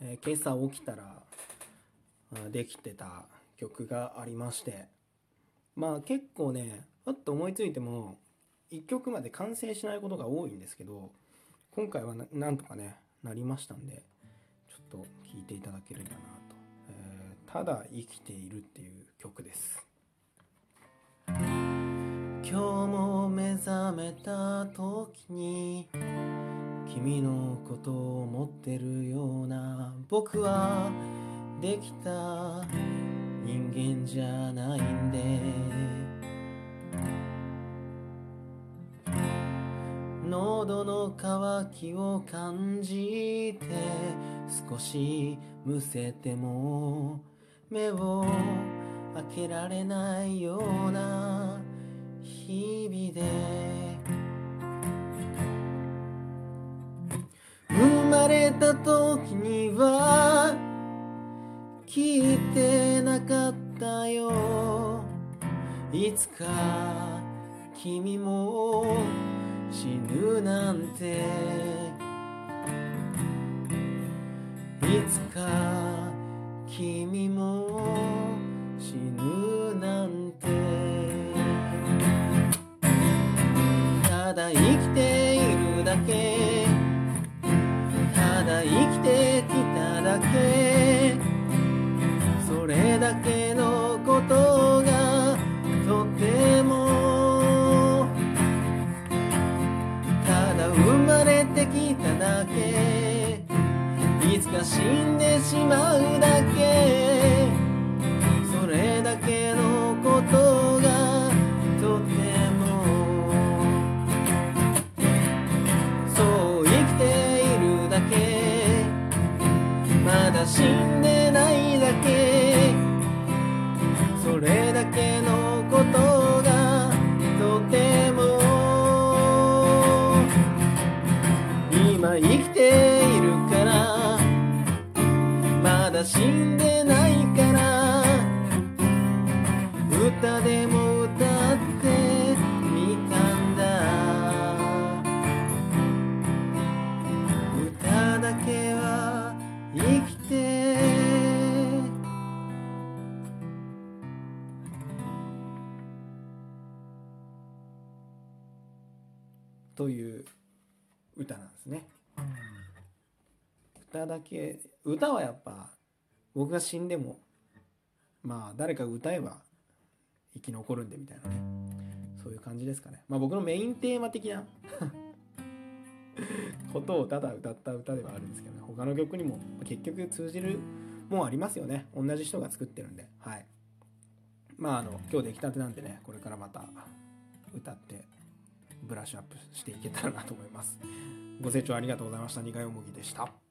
えー、今朝起きたらできてた曲がありまして。まあ結構ねパッと思いついても1曲まで完成しないことが多いんですけど今回はなんとかねなりましたんでちょっと聴いていただければなと、えー、ただ生きているっていう曲です。今日も目覚めた時に君のことを思ってるような僕はできた人間じゃないんで。喉の渇きを感じて少しむせても目を開けられないような日々で。生まれた時には聞いてなかったよ。いつか君も死ぬなんて。いつか君も死ぬなんて。ただ生きているだけ。だけのことがとても。ただ生まれてきただけ。いつか死んでしまうだけ。それだけのことがとても。そう生きているだけ。まだ死んで死んでないから。歌でも歌ってみたんだ。歌だけは生きて。という歌なんですね。歌だけ歌はやっぱ僕が死んでもまあ誰か歌えば生き残るんでみたいなね。そういう感じですかね。まあ僕のメインテーマ的な ことをただ歌った歌ではあるんですけどね。他の曲にも結局通じるもんありますよね。同じ人が作ってるんで。はい。まああの今日出来たてなんでねこれからまた歌ってブラッシュアップしていけたらなと思います。ご清聴ありがとうございました。2回おもぎでした。